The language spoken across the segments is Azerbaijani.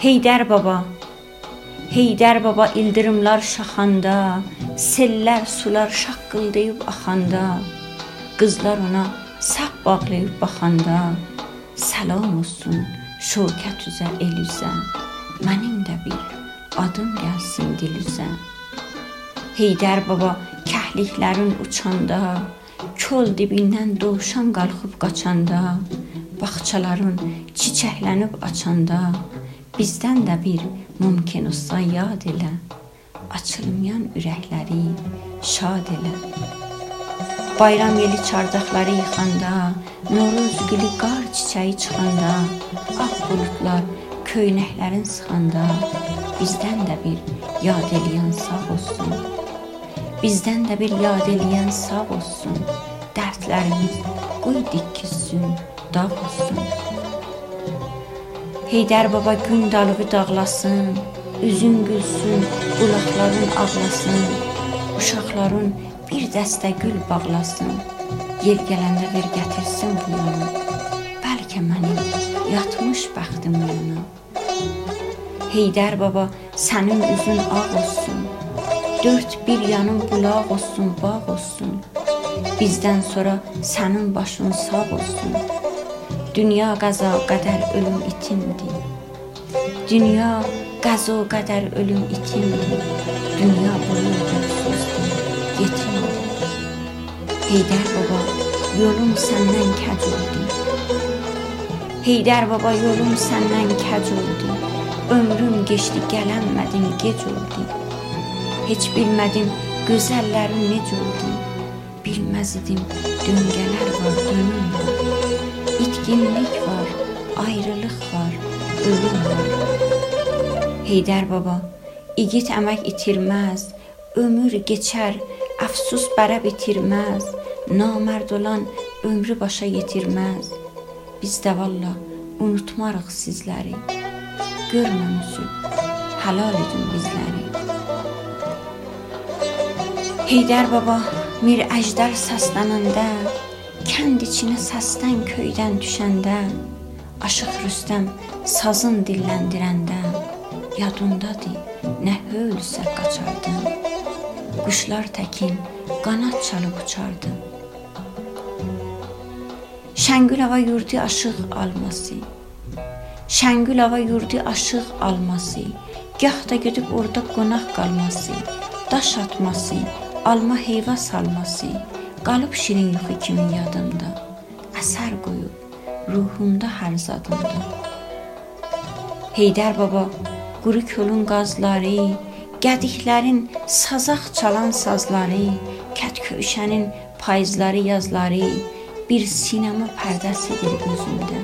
Heydər baba Heydər baba ildırımlar şaxanda, sellər, sular şaqqıldayıb axanda, qızlar ona sap bağlayıb baxanda, salam olsun şövkət üzə el üzə, mənim də bir adım gəlsin dil üzə. Heydər baba kəhliklərin uçanda, kol dibindən dovşan qalxıb qaçanda, bağçaların çiçəklənib açanda, bizdən də bir mümkün olsa yad elə, açılmayan ürəkləri şad elə. Bayram yeli çardaqları yıxanda, Noruz gülü qar çiçəyi çıxanda, ağ buludlar köynəklərin sıxanda, bizdən də bir yad eləyən sağ olsun. Bizdən də bir yad eləyən sağ olsun. Dərdlərimiz qoy dikkizsin, dağ olsun. Heydər baba gün dalığı dağlasın, üzün gülsün, bulaqların ağlasın, uşaqların bir dəstə gül bağlasın. Yer gələndə ver gətirsin bu yana. Bəlkə mənim yatmış bəxtim yana. Heydər baba, sənin üzün ağ olsun. Dörd bir yanın bulaq olsun, bağ olsun. Bizdən sonra sənin başın sağ olsun. Dünya qəza qədər ölüm itimdi. Dünya qəza qədər ölüm itimdi. Dünya boyu ölümsüzdü, yetimdi. Heydər baba, yolum səndən kəc oldu. Heydər baba, yolum səndən kəc oldu. Ömrüm keçdi, gələnmədim, gec oldu. Heç bilmədim gözəllərim necə oldu. Bilməz idim döngələr var, dönüm var. İtkinlik var, ayrılıq var, ölüm var. Heydər baba, igid əmək itirməz, ömür keçər, əfsus bərə bitirməz, namərd olan ömrü başa yetirməz. Biz də valla unutmarıq sizləri. Görməmüsün, halal edin bizləri. Heydər baba, mir əjdər səslənəndə Kənd içinə səsdən köydən düşəndə, Aşıq Rüstəm sazın dilləndirəndə, Yadındadır nə hölsə qaçardım. Quşlar təkin qanad çalıb uçardım. Şəngül hava yurdu aşıq alması. Şəngül hava yurdu aşıq alması. Gah da gedib orada qonaq qalması, daş atması, alma heyva salması. Qalıb şirin yuxu kimi yadımda, əsər qoyub ruhumda hər zadımda. Heydər baba, quru kolun qazları, qədiklərin sazaq çalan sazları, kət köşənin payızları yazları bir sinema pərdəsidir gözümdə.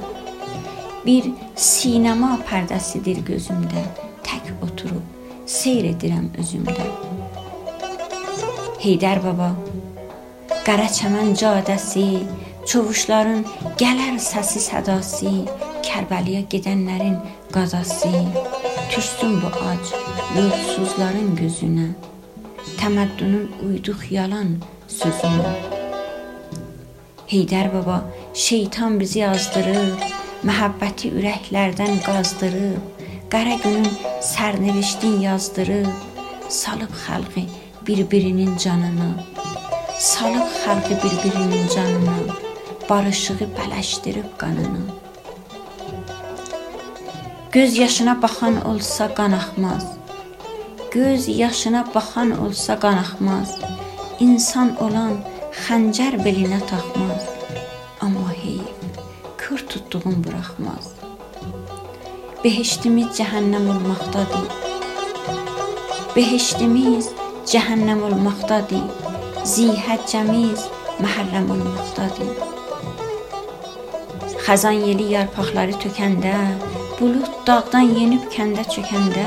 Bir sinema pərdəsidir gözümdə. Tək oturub seyr edirəm özümdə. Heydər baba, Qaraçəmən cadəsi, çovuşların gələr səsi sədası, Kərbəliyə gedənlərin qazası, düşsün bu ac yolsuzların gözünə, təməddünün uyduq yalan sözünə. Heydər baba, şeytan bizi yazdırır, məhəbbəti ürəklərdən qazdırıb, qara günün sərniştin yazdırıb, salıb xalqı bir-birinin canına salıb xalqı bir-birinin canına, barışığı bələşdirib qanını. Göz yaşına baxan olsa qan axmaz. Göz yaşına baxan olsa qan axmaz. İnsan olan xəncər belinə taxmaz. Amma heyf, kör tutduğun buraxmaz. Behiştimiz cəhənnəm olmaqdadır. Behiştimiz cəhənnəm olmaqdadır zihəccəmiz məhərrəm olmaqdadır. Xəzan yeli yarpaqları tökəndə, bulud dağdan yenib kəndə çökəndə,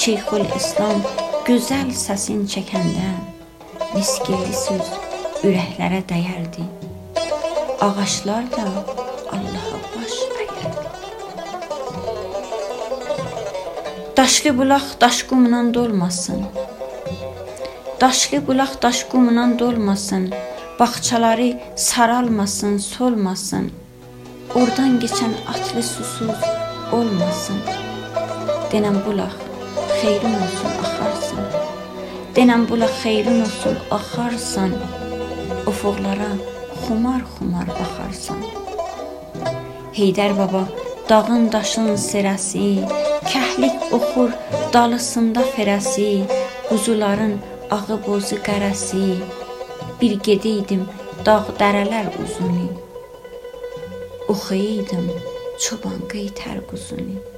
Şeyxül İslam gözəl səsin çəkəndə, miskilli söz ürəklərə dəyərdi. Ağaçlar da Allaha baş əyərdi. Daşlı bulaq daş qumla dolmasın. Daşlı bulaq daş qumla dolmasın, bağçaları saralmasın, solmasın. Oradan keçən atlı susuz olmasın. Denən bulaq, xeyrin olsun axarsan. Denən bulaq xeyrin olsun axarsan. Ufuqlara xumar-xumar baxarsan. Heydər baba dağın daşın serəsi, kəhlik oxur dalısında ferəsi, quzuların ağı bozu qərəsi. Bir gedəydim dağ dərələr uzunu. Oxuyaydım çoban qeytər quzunu.